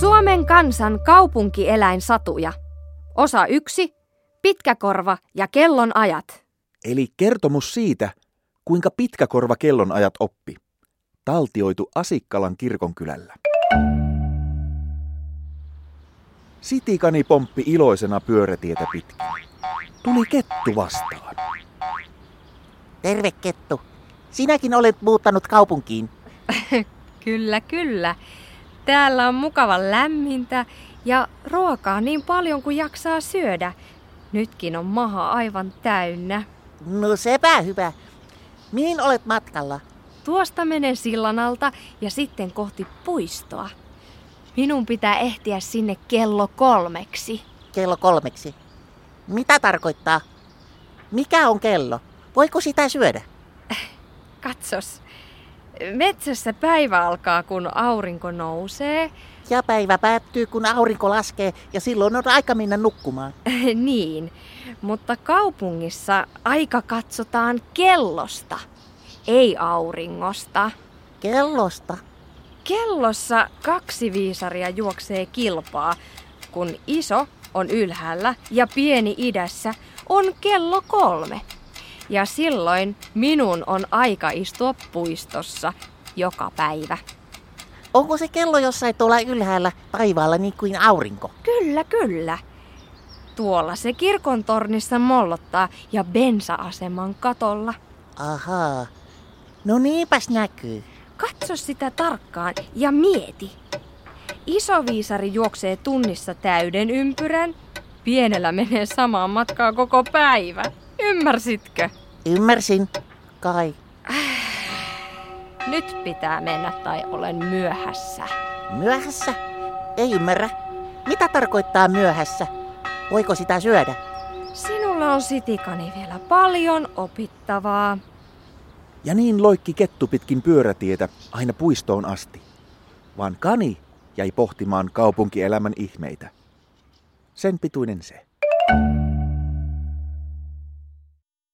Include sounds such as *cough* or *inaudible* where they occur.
Suomen kansan kaupunkieläinsatuja. Osa yksi. Pitkäkorva ja kellon ajat. Eli kertomus siitä, kuinka pitkäkorva kellonajat oppi. Taltioitu Asikkalan kirkonkylällä. Sitikani pomppi iloisena pyörätietä pitkin. Tuli kettu vastaan. Terve Kettu. Sinäkin olet muuttanut kaupunkiin. *laughs* Kyllä, kyllä. Täällä on mukavan lämmintä ja ruokaa niin paljon kuin jaksaa syödä. Nytkin on maha aivan täynnä. No sepä hyvä. Mihin olet matkalla? Tuosta menen sillan alta ja sitten kohti puistoa. Minun pitää ehtiä sinne kello kolmeksi. Kello kolmeksi. Mitä tarkoittaa? Mikä on kello? Voiko sitä syödä? Katsos. Metsässä päivä alkaa, kun aurinko nousee. Ja päivä päättyy, kun aurinko laskee ja silloin on aika mennä nukkumaan. *laughs* niin, mutta kaupungissa aika katsotaan kellosta, ei auringosta. Kellosta? Kellossa kaksi viisaria juoksee kilpaa, kun iso on ylhäällä ja pieni idässä on kello kolme. Ja silloin minun on aika istua puistossa joka päivä. Onko se kello jossain tuolla ylhäällä taivaalla niin kuin aurinko? Kyllä, kyllä. Tuolla se kirkon tornissa mollottaa ja bensa-aseman katolla. Ahaa. No niinpäs näkyy. Katso sitä tarkkaan ja mieti. Iso viisari juoksee tunnissa täyden ympyrän. Pienellä menee samaan matkaa koko päivä. Ymmärsitkö? Ymmärsin. Kai. Nyt pitää mennä tai olen myöhässä. Myöhässä? Ei ymmärrä. Mitä tarkoittaa myöhässä? Voiko sitä syödä? Sinulla on sitikani vielä paljon opittavaa. Ja niin loikki kettu pitkin pyörätietä aina puistoon asti. Vaan kani jäi pohtimaan kaupunkielämän ihmeitä. Sen pituinen se.